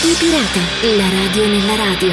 Radio Pirata, la radio nella radio.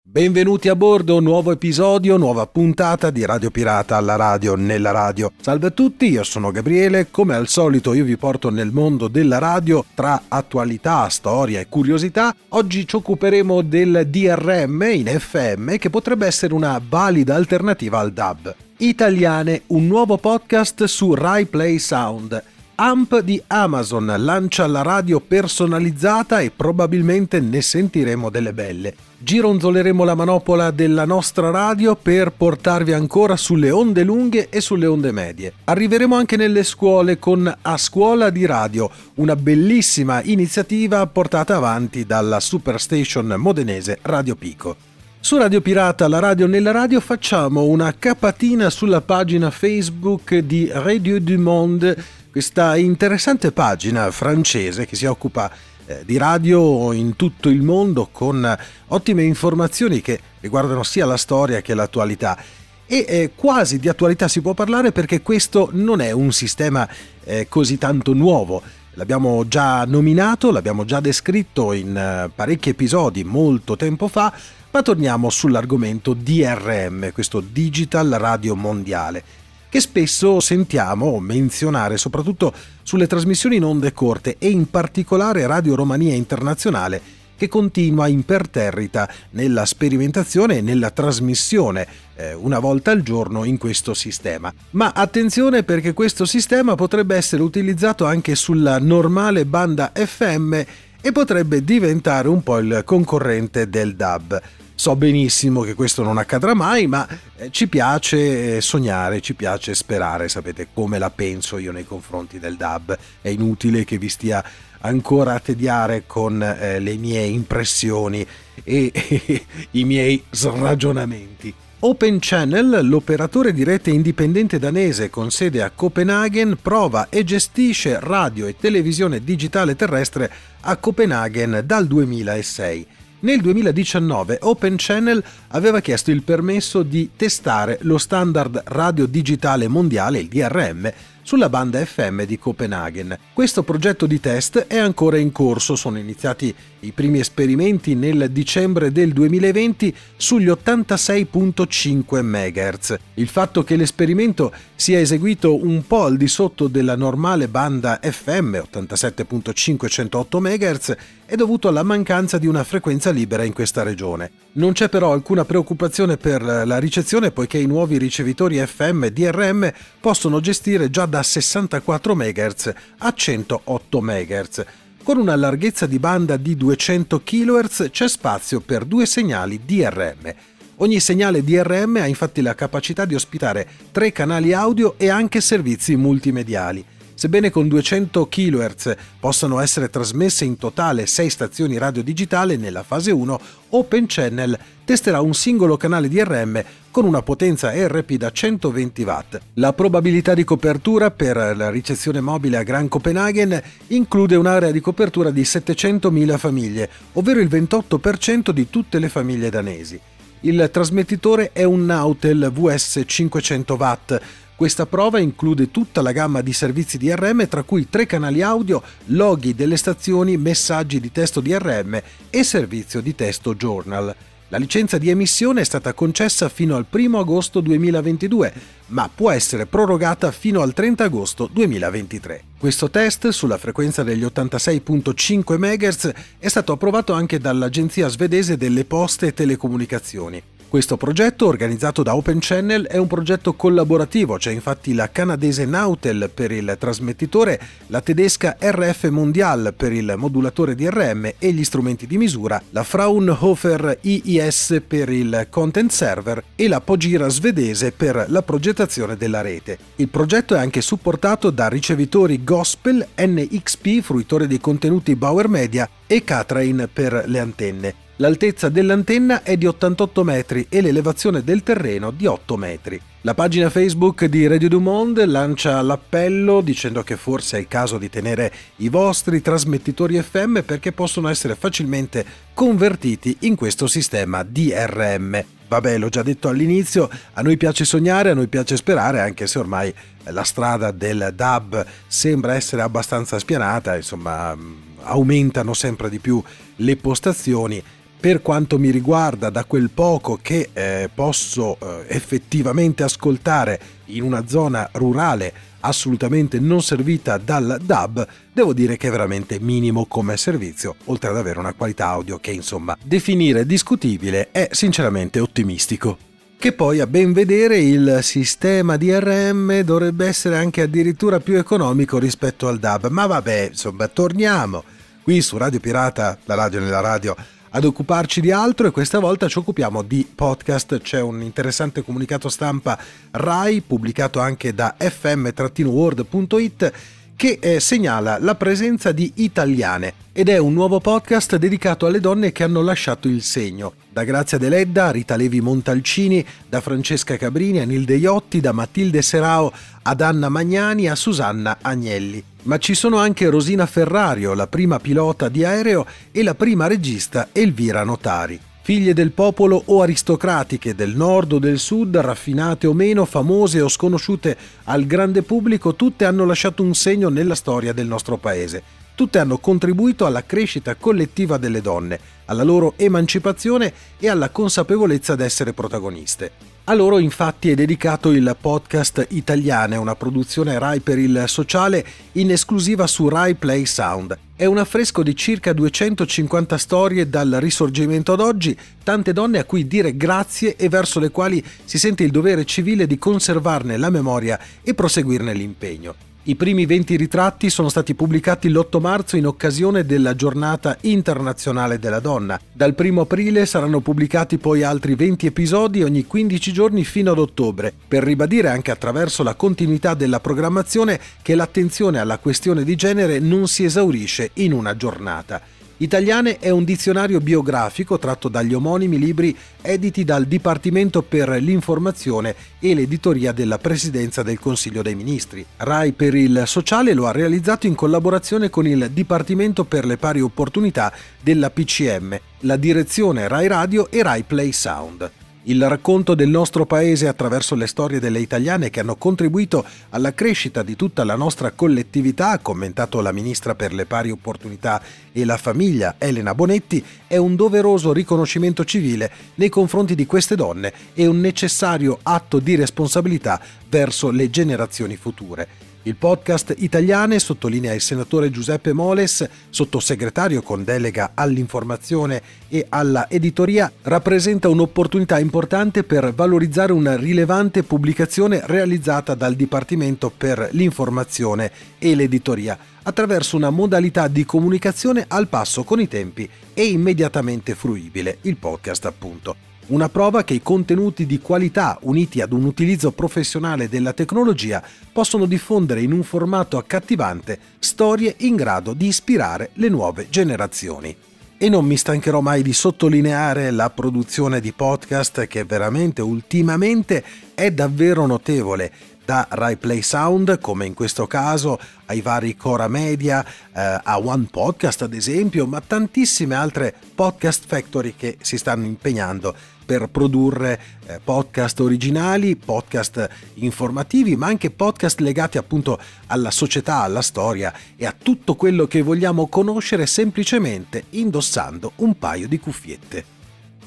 Benvenuti a bordo, nuovo episodio, nuova puntata di Radio Pirata alla radio nella radio. Salve a tutti, io sono Gabriele, come al solito io vi porto nel mondo della radio tra attualità, storia e curiosità. Oggi ci occuperemo del DRM in FM che potrebbe essere una valida alternativa al DAB. Italiane, un nuovo podcast su Rai Play Sound. AMP di Amazon lancia la radio personalizzata e probabilmente ne sentiremo delle belle. Gironzoleremo la manopola della nostra radio per portarvi ancora sulle onde lunghe e sulle onde medie. Arriveremo anche nelle scuole con A Scuola di Radio, una bellissima iniziativa portata avanti dalla superstation modenese Radio Pico. Su Radio Pirata, la radio nella radio, facciamo una capatina sulla pagina Facebook di Radio du Monde questa interessante pagina francese che si occupa eh, di radio in tutto il mondo con ottime informazioni che riguardano sia la storia che l'attualità. E eh, quasi di attualità si può parlare perché questo non è un sistema eh, così tanto nuovo. L'abbiamo già nominato, l'abbiamo già descritto in parecchi episodi molto tempo fa, ma torniamo sull'argomento DRM, questo Digital Radio Mondiale che spesso sentiamo menzionare soprattutto sulle trasmissioni in onde corte e in particolare Radio Romania Internazionale che continua imperterrita nella sperimentazione e nella trasmissione eh, una volta al giorno in questo sistema. Ma attenzione perché questo sistema potrebbe essere utilizzato anche sulla normale banda FM e potrebbe diventare un po' il concorrente del DAB. So benissimo che questo non accadrà mai, ma eh, ci piace sognare, ci piace sperare, sapete come la penso io nei confronti del DAB. È inutile che vi stia ancora a tediare con eh, le mie impressioni e i miei ragionamenti. Open Channel, l'operatore di rete indipendente danese con sede a Copenaghen, prova e gestisce radio e televisione digitale terrestre a Copenaghen dal 2006. Nel 2019 Open Channel aveva chiesto il permesso di testare lo standard radio digitale mondiale, il DRM, sulla banda FM di Copenaghen. Questo progetto di test è ancora in corso, sono iniziati i primi esperimenti nel dicembre del 2020 sugli 86.5 MHz. Il fatto che l'esperimento sia eseguito un po' al di sotto della normale banda FM 87.5 MHz è dovuto alla mancanza di una frequenza libera in questa regione. Non c'è però alcuna preoccupazione per la ricezione poiché i nuovi ricevitori FM DRM possono gestire già da 64 MHz a 108 MHz. Con una larghezza di banda di 200 kHz c'è spazio per due segnali DRM. Ogni segnale DRM ha infatti la capacità di ospitare tre canali audio e anche servizi multimediali. Sebbene con 200 kHz possano essere trasmesse in totale 6 stazioni radio digitale nella fase 1, Open Channel testerà un singolo canale DRM con una potenza ERP da 120 watt. La probabilità di copertura per la ricezione mobile a Gran Copenaghen include un'area di copertura di 700.000 famiglie, ovvero il 28% di tutte le famiglie danesi. Il trasmettitore è un Nautel VS 500 watt questa prova include tutta la gamma di servizi DRM, tra cui tre canali audio, loghi delle stazioni, messaggi di testo DRM e servizio di testo journal. La licenza di emissione è stata concessa fino al 1 agosto 2022, ma può essere prorogata fino al 30 agosto 2023. Questo test sulla frequenza degli 86.5 MHz è stato approvato anche dall'Agenzia svedese delle Poste e Telecomunicazioni. Questo progetto, organizzato da Open Channel, è un progetto collaborativo, c'è infatti la canadese Nautel per il trasmettitore, la tedesca RF Mondial per il modulatore DRM e gli strumenti di misura, la Fraunhofer IIS per il content server e la Pogira svedese per la progettazione della rete. Il progetto è anche supportato da ricevitori Gospel, NXP, fruitore dei contenuti Bauer Media e Catrain per le antenne. L'altezza dell'antenna è di 88 metri e l'elevazione del terreno di 8 metri. La pagina Facebook di Radio du Monde lancia l'appello dicendo che forse è il caso di tenere i vostri trasmettitori FM perché possono essere facilmente convertiti in questo sistema DRM. Vabbè, l'ho già detto all'inizio, a noi piace sognare, a noi piace sperare, anche se ormai la strada del DAB sembra essere abbastanza spianata, insomma aumentano sempre di più le postazioni. Per quanto mi riguarda, da quel poco che eh, posso eh, effettivamente ascoltare in una zona rurale assolutamente non servita dal DAB, devo dire che è veramente minimo come servizio, oltre ad avere una qualità audio che insomma definire discutibile è sinceramente ottimistico. Che poi a ben vedere il sistema DRM dovrebbe essere anche addirittura più economico rispetto al DAB, ma vabbè, insomma, torniamo qui su Radio Pirata, la radio nella radio ad occuparci di altro e questa volta ci occupiamo di podcast. C'è un interessante comunicato stampa RAI pubblicato anche da fm-world.it che eh, segnala la presenza di italiane ed è un nuovo podcast dedicato alle donne che hanno lasciato il segno. Da Grazia Deledda, Rita Levi Montalcini, da Francesca Cabrini a Nilde Iotti, da Matilde Serao ad Anna Magnani a Susanna Agnelli. Ma ci sono anche Rosina Ferrario, la prima pilota di aereo, e la prima regista Elvira Notari figlie del popolo o aristocratiche del nord o del sud, raffinate o meno, famose o sconosciute al grande pubblico, tutte hanno lasciato un segno nella storia del nostro paese. Tutte hanno contribuito alla crescita collettiva delle donne, alla loro emancipazione e alla consapevolezza d'essere protagoniste. A loro infatti è dedicato il podcast Italiane, una produzione Rai per il sociale in esclusiva su Rai Play Sound. È un affresco di circa 250 storie dal risorgimento ad oggi, tante donne a cui dire grazie e verso le quali si sente il dovere civile di conservarne la memoria e proseguirne l'impegno. I primi 20 ritratti sono stati pubblicati l'8 marzo in occasione della giornata internazionale della donna. Dal 1 aprile saranno pubblicati poi altri 20 episodi ogni 15 giorni fino ad ottobre, per ribadire anche attraverso la continuità della programmazione che l'attenzione alla questione di genere non si esaurisce in una giornata. Italiane è un dizionario biografico tratto dagli omonimi libri editi dal Dipartimento per l'informazione e l'editoria della Presidenza del Consiglio dei Ministri. RAI per il sociale lo ha realizzato in collaborazione con il Dipartimento per le pari opportunità della PCM, la direzione RAI Radio e RAI Play Sound. Il racconto del nostro paese attraverso le storie delle italiane che hanno contribuito alla crescita di tutta la nostra collettività, ha commentato la ministra per le pari opportunità e la famiglia Elena Bonetti, è un doveroso riconoscimento civile nei confronti di queste donne e un necessario atto di responsabilità verso le generazioni future. Il podcast Italiane, sottolinea il senatore Giuseppe Moles, sottosegretario con delega all'informazione e alla editoria, rappresenta un'opportunità importante per valorizzare una rilevante pubblicazione realizzata dal Dipartimento per l'informazione e l'editoria attraverso una modalità di comunicazione al passo con i tempi e immediatamente fruibile, il podcast appunto. Una prova che i contenuti di qualità uniti ad un utilizzo professionale della tecnologia possono diffondere in un formato accattivante storie in grado di ispirare le nuove generazioni. E non mi stancherò mai di sottolineare la produzione di podcast che veramente ultimamente è davvero notevole da Rai Play Sound, come in questo caso, ai vari Cora Media, eh, a One Podcast ad esempio, ma tantissime altre podcast factory che si stanno impegnando per produrre eh, podcast originali, podcast informativi, ma anche podcast legati appunto alla società, alla storia e a tutto quello che vogliamo conoscere semplicemente indossando un paio di cuffiette.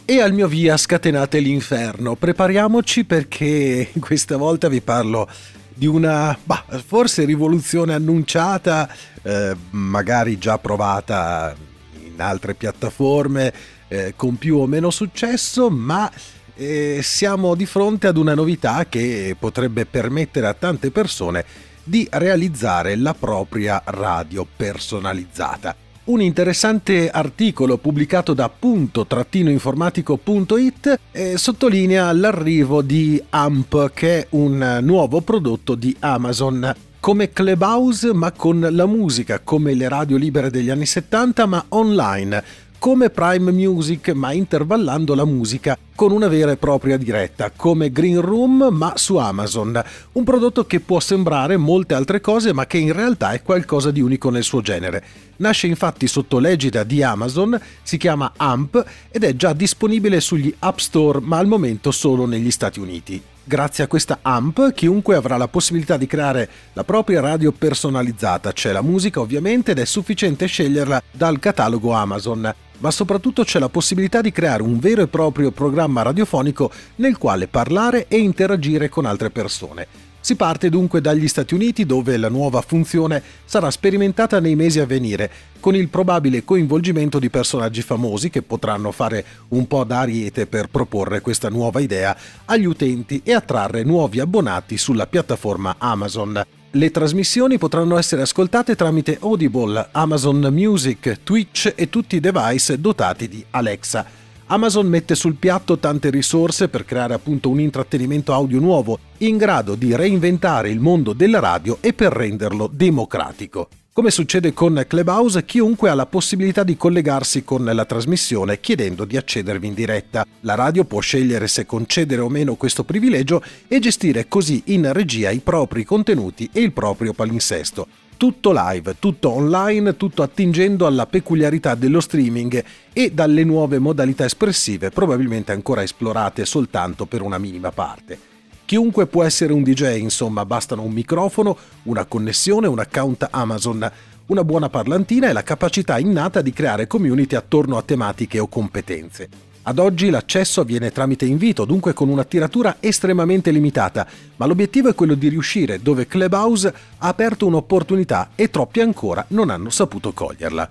E al mio via scatenate l'inferno. Prepariamoci perché questa volta vi parlo di una bah, forse rivoluzione annunciata, eh, magari già provata in altre piattaforme eh, con più o meno successo, ma eh, siamo di fronte ad una novità che potrebbe permettere a tante persone di realizzare la propria radio personalizzata. Un interessante articolo pubblicato da punto-informatico.it eh, sottolinea l'arrivo di AMP, che è un nuovo prodotto di Amazon come Clubhouse ma con la musica, come le radio libere degli anni 70 ma online, come Prime Music ma intervallando la musica con una vera e propria diretta, come Green Room ma su Amazon, un prodotto che può sembrare molte altre cose ma che in realtà è qualcosa di unico nel suo genere. Nasce infatti sotto l'egida di Amazon, si chiama AMP ed è già disponibile sugli App Store ma al momento solo negli Stati Uniti. Grazie a questa AMP chiunque avrà la possibilità di creare la propria radio personalizzata, c'è la musica ovviamente ed è sufficiente sceglierla dal catalogo Amazon ma soprattutto c'è la possibilità di creare un vero e proprio programma radiofonico nel quale parlare e interagire con altre persone. Si parte dunque dagli Stati Uniti dove la nuova funzione sarà sperimentata nei mesi a venire, con il probabile coinvolgimento di personaggi famosi che potranno fare un po' da ariete per proporre questa nuova idea agli utenti e attrarre nuovi abbonati sulla piattaforma Amazon. Le trasmissioni potranno essere ascoltate tramite Audible, Amazon Music, Twitch e tutti i device dotati di Alexa. Amazon mette sul piatto tante risorse per creare appunto un intrattenimento audio nuovo, in grado di reinventare il mondo della radio e per renderlo democratico. Come succede con Clubhouse, chiunque ha la possibilità di collegarsi con la trasmissione chiedendo di accedervi in diretta. La radio può scegliere se concedere o meno questo privilegio e gestire così in regia i propri contenuti e il proprio palinsesto tutto live, tutto online, tutto attingendo alla peculiarità dello streaming e dalle nuove modalità espressive probabilmente ancora esplorate soltanto per una minima parte. Chiunque può essere un DJ, insomma, bastano un microfono, una connessione, un account Amazon, una buona parlantina e la capacità innata di creare community attorno a tematiche o competenze. Ad oggi l'accesso avviene tramite invito, dunque con una tiratura estremamente limitata, ma l'obiettivo è quello di riuscire dove Clubhouse ha aperto un'opportunità e troppi ancora non hanno saputo coglierla.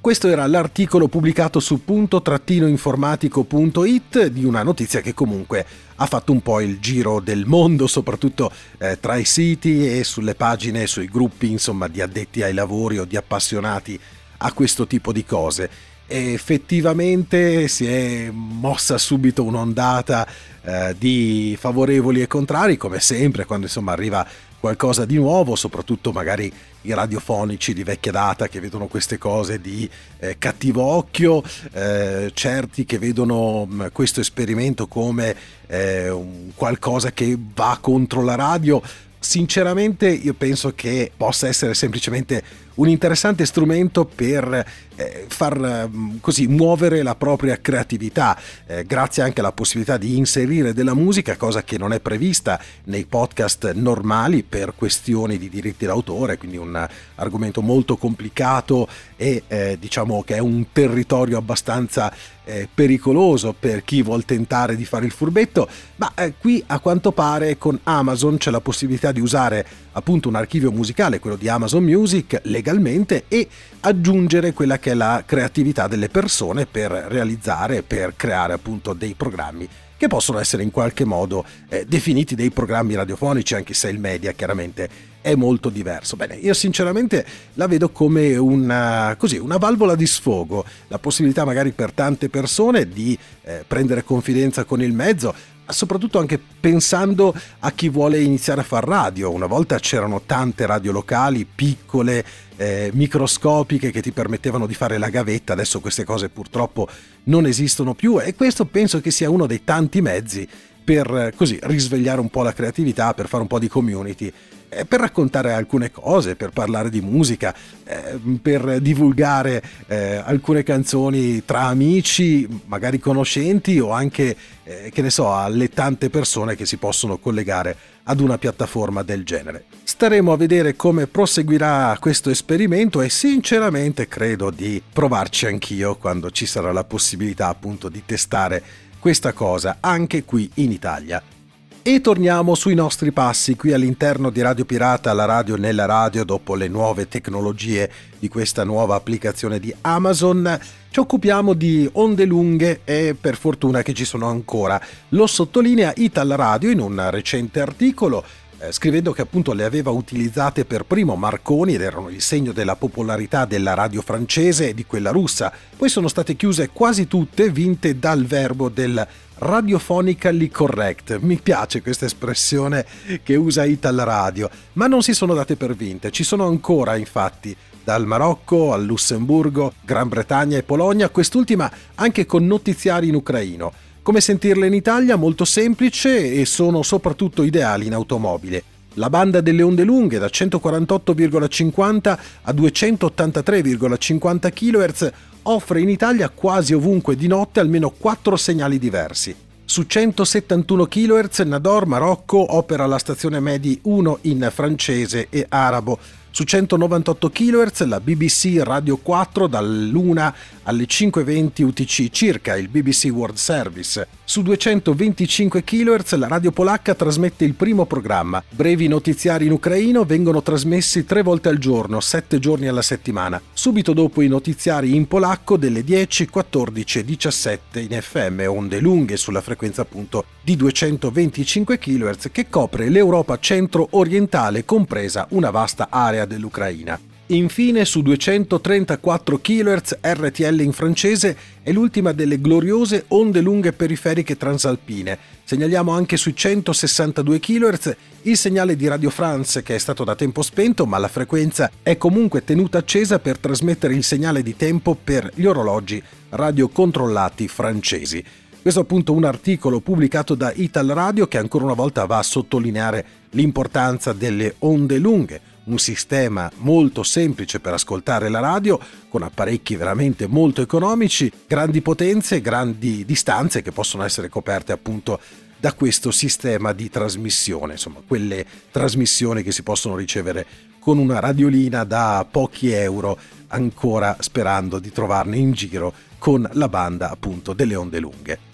Questo era l'articolo pubblicato su punto-informatico.it di una notizia che comunque ha fatto un po' il giro del mondo, soprattutto eh, tra i siti e sulle pagine, sui gruppi, insomma, di addetti ai lavori o di appassionati a questo tipo di cose effettivamente si è mossa subito un'ondata eh, di favorevoli e contrari, come sempre quando insomma arriva qualcosa di nuovo, soprattutto magari i radiofonici di vecchia data che vedono queste cose di eh, cattivo occhio, eh, certi che vedono mh, mm, questo esperimento come eh, qualcosa che va contro la radio. Sinceramente io penso che possa essere semplicemente un interessante strumento per eh, far mm, così muovere la propria creatività, eh, grazie anche alla possibilità di inserire della musica, cosa che non è prevista nei podcast normali per questioni di diritti d'autore, quindi un argomento molto complicato e eh, diciamo che è un territorio abbastanza eh, pericoloso per chi vuol tentare di fare il furbetto, ma eh, qui a quanto pare con Amazon c'è la possibilità di usare appunto un archivio musicale, quello di Amazon Music, legalmente e aggiungere quella che è la creatività delle persone per realizzare, per creare appunto dei programmi che possono essere in qualche modo eh, definiti dei programmi radiofonici, anche se il media chiaramente è molto diverso. Bene, io sinceramente la vedo come una, così, una valvola di sfogo, la possibilità magari per tante persone di eh, prendere confidenza con il mezzo, soprattutto anche pensando a chi vuole iniziare a fare radio. Una volta c'erano tante radio locali, piccole, eh, microscopiche, che ti permettevano di fare la gavetta, adesso queste cose purtroppo non esistono più e questo penso che sia uno dei tanti mezzi per eh, così risvegliare un po' la creatività, per fare un po' di community eh, per raccontare alcune cose, per parlare di musica, eh, per divulgare eh, alcune canzoni tra amici, magari conoscenti o anche, eh, che ne so, alle tante persone che si possono collegare ad una piattaforma del genere. Staremo a vedere come proseguirà questo esperimento e sinceramente credo di provarci anch'io quando ci sarà la possibilità appunto di testare questa cosa anche qui in Italia. E torniamo sui nostri passi qui all'interno di Radio Pirata, la radio nella radio, dopo le nuove tecnologie di questa nuova applicazione di Amazon. Ci occupiamo di onde lunghe e per fortuna che ci sono ancora. Lo sottolinea Ital Radio in un recente articolo eh, scrivendo che appunto le aveva utilizzate per primo Marconi ed erano il segno della popolarità della radio francese e di quella russa. Poi sono state chiuse quasi tutte, vinte dal verbo del radiofonically correct. Mi piace questa espressione che usa Ital Radio, ma non si sono date per vinte. Ci sono ancora, infatti, dal Marocco al Lussemburgo, Gran Bretagna e Polonia, quest'ultima anche con notiziari in ucraino. Come sentirle in Italia? Molto semplice e sono soprattutto ideali in automobile. La banda delle onde lunghe da 148,50 a 283,50 kHz offre in Italia quasi ovunque di notte almeno 4 segnali diversi. Su 171 kHz Nador Marocco opera la stazione Medi 1 in francese e arabo. Su 198 kHz la BBC Radio 4 dall'1 alle 5.20 UTC circa, il BBC World Service. Su 225 kHz la radio polacca trasmette il primo programma. Brevi notiziari in ucraino vengono trasmessi tre volte al giorno, sette giorni alla settimana. Subito dopo i notiziari in polacco delle 10, 14 e 17 in FM, onde lunghe sulla frequenza appunto di 225 kHz che copre l'Europa centro-orientale compresa una vasta area dell'Ucraina. Infine su 234 kHz RTL in francese è l'ultima delle gloriose onde lunghe periferiche transalpine. Segnaliamo anche sui 162 kHz il segnale di Radio France che è stato da tempo spento ma la frequenza è comunque tenuta accesa per trasmettere il segnale di tempo per gli orologi radiocontrollati francesi. Questo appunto un articolo pubblicato da Ital Radio che ancora una volta va a sottolineare l'importanza delle onde lunghe un sistema molto semplice per ascoltare la radio, con apparecchi veramente molto economici, grandi potenze, grandi distanze che possono essere coperte appunto da questo sistema di trasmissione, insomma, quelle trasmissioni che si possono ricevere con una radiolina da pochi euro, ancora sperando di trovarne in giro con la banda appunto delle onde lunghe.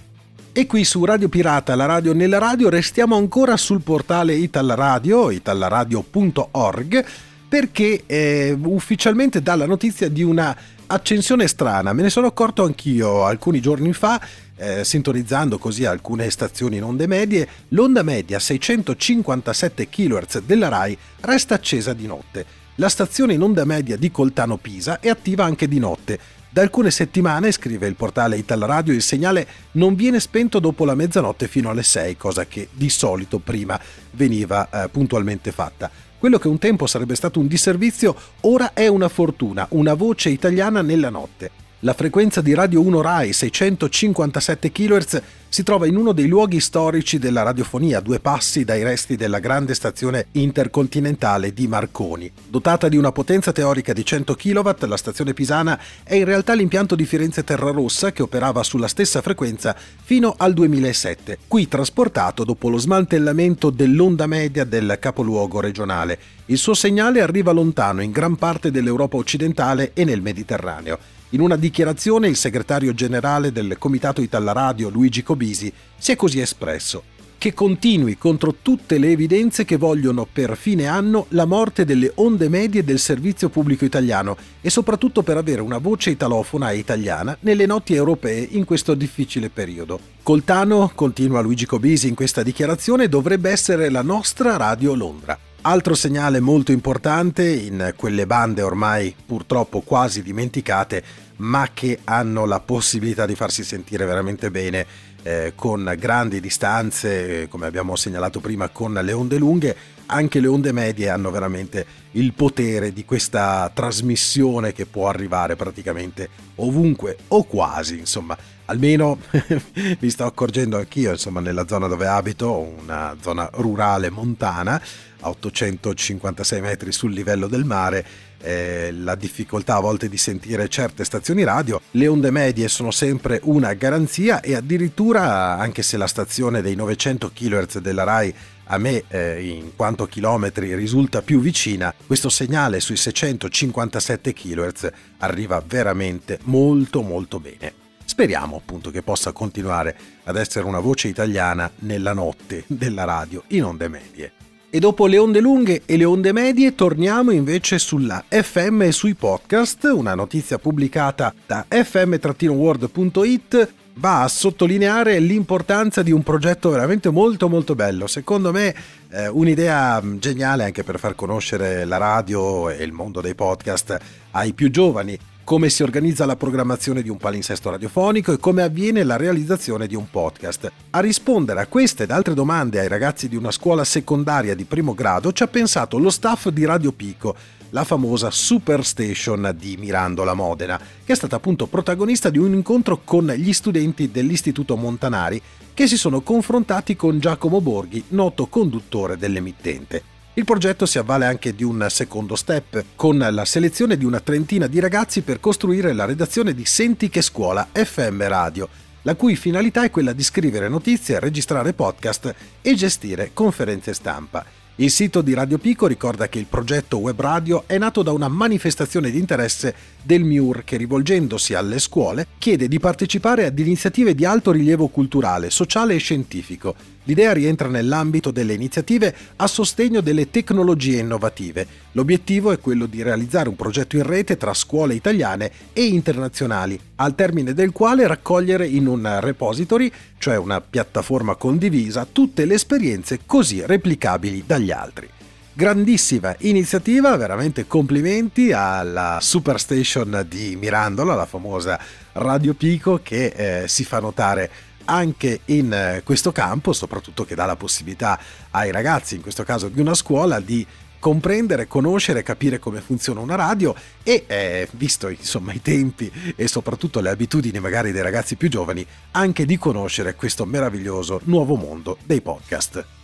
E qui su Radio Pirata, la radio nella radio, restiamo ancora sul portale Ital Radio, italradio.org, perché eh, ufficialmente dà la notizia di una accensione strana. Me ne sono accorto anch'io alcuni giorni fa, eh, sintonizzando così alcune stazioni in onde medie, l'onda media 657 kHz della RAI resta accesa di notte. La stazione in onda media di Coltano Pisa è attiva anche di notte da alcune settimane, scrive il portale Ital Radio, il segnale non viene spento dopo la mezzanotte fino alle 6, cosa che di solito prima veniva eh, puntualmente fatta. Quello che un tempo sarebbe stato un disservizio, ora è una fortuna, una voce italiana nella notte. La frequenza di Radio 1 RAI 657 kHz si trova in uno dei luoghi storici della radiofonia, due passi dai resti della grande stazione intercontinentale di Marconi. Dotata di una potenza teorica di 100 kW, la stazione pisana è in realtà l'impianto di Firenze Terrarossa che operava sulla stessa frequenza fino al 2007, qui trasportato dopo lo smantellamento dell'onda media del capoluogo regionale. Il suo segnale arriva lontano in gran parte dell'Europa occidentale e nel Mediterraneo. In una dichiarazione il segretario generale del Comitato Italla Radio, Luigi Cobisi, si è così espresso che continui contro tutte le evidenze che vogliono per fine anno la morte delle onde medie del servizio pubblico italiano e soprattutto per avere una voce italofona e italiana nelle notti europee in questo difficile periodo. Coltano, continua Luigi Cobisi in questa dichiarazione, dovrebbe essere la nostra Radio Londra. Altro segnale molto importante in quelle bande ormai purtroppo quasi dimenticate, ma che hanno la possibilità di farsi sentire veramente bene eh, con grandi distanze, come abbiamo segnalato prima con le onde lunghe, anche le onde medie hanno veramente il potere di questa trasmissione che può arrivare praticamente ovunque o quasi, insomma, almeno mi sto accorgendo anch'io, insomma, nella zona dove abito, una zona rurale montana, a 856 metri sul livello del mare, eh, la difficoltà a volte di sentire certe stazioni radio, le onde medie sono sempre una garanzia e addirittura, anche se la stazione dei 900 kHz della RAI a me eh, in quanto chilometri risulta più vicina, questo segnale sui 657 kHz arriva veramente molto molto bene. Speriamo appunto che possa continuare ad essere una voce italiana nella notte della radio in onde medie. E dopo le onde lunghe e le onde medie torniamo invece sulla FM e sui podcast, una notizia pubblicata da fm-world.it va a sottolineare l'importanza di un progetto veramente molto molto bello. Secondo me eh, un'idea geniale anche per far conoscere la radio e il mondo dei podcast ai più giovani come si organizza la programmazione di un palinsesto radiofonico e come avviene la realizzazione di un podcast. A rispondere a queste ed altre domande ai ragazzi di una scuola secondaria di primo grado ci ha pensato lo staff di Radio Pico, la famosa Superstation di Mirandola Modena, che è stata appunto protagonista di un incontro con gli studenti dell'Istituto Montanari che si sono confrontati con Giacomo Borghi, noto conduttore dell'emittente. Il progetto si avvale anche di un secondo step, con la selezione di una trentina di ragazzi per costruire la redazione di Senti che scuola FM Radio, la cui finalità è quella di scrivere notizie, registrare podcast e gestire conferenze stampa. Il sito di Radio Pico ricorda che il progetto Web Radio è nato da una manifestazione di interesse del MIUR che rivolgendosi alle scuole chiede di partecipare ad iniziative di alto rilievo culturale, sociale e scientifico. L'idea rientra nell'ambito delle iniziative a sostegno delle tecnologie innovative. L'obiettivo è quello di realizzare un progetto in rete tra scuole italiane e internazionali, al termine del quale raccogliere in un repository, cioè una piattaforma condivisa, tutte le esperienze così replicabili dagli altri. Grandissima iniziativa, veramente complimenti alla Superstation di Mirandola, la famosa Radio Pico che eh, si fa notare anche in eh, questo campo, soprattutto che dà la possibilità ai ragazzi, in questo caso di una scuola, di comprendere, conoscere, capire come funziona una radio e, eh, visto insomma i tempi e soprattutto le abitudini magari dei ragazzi più giovani, anche di conoscere questo meraviglioso nuovo mondo dei podcast.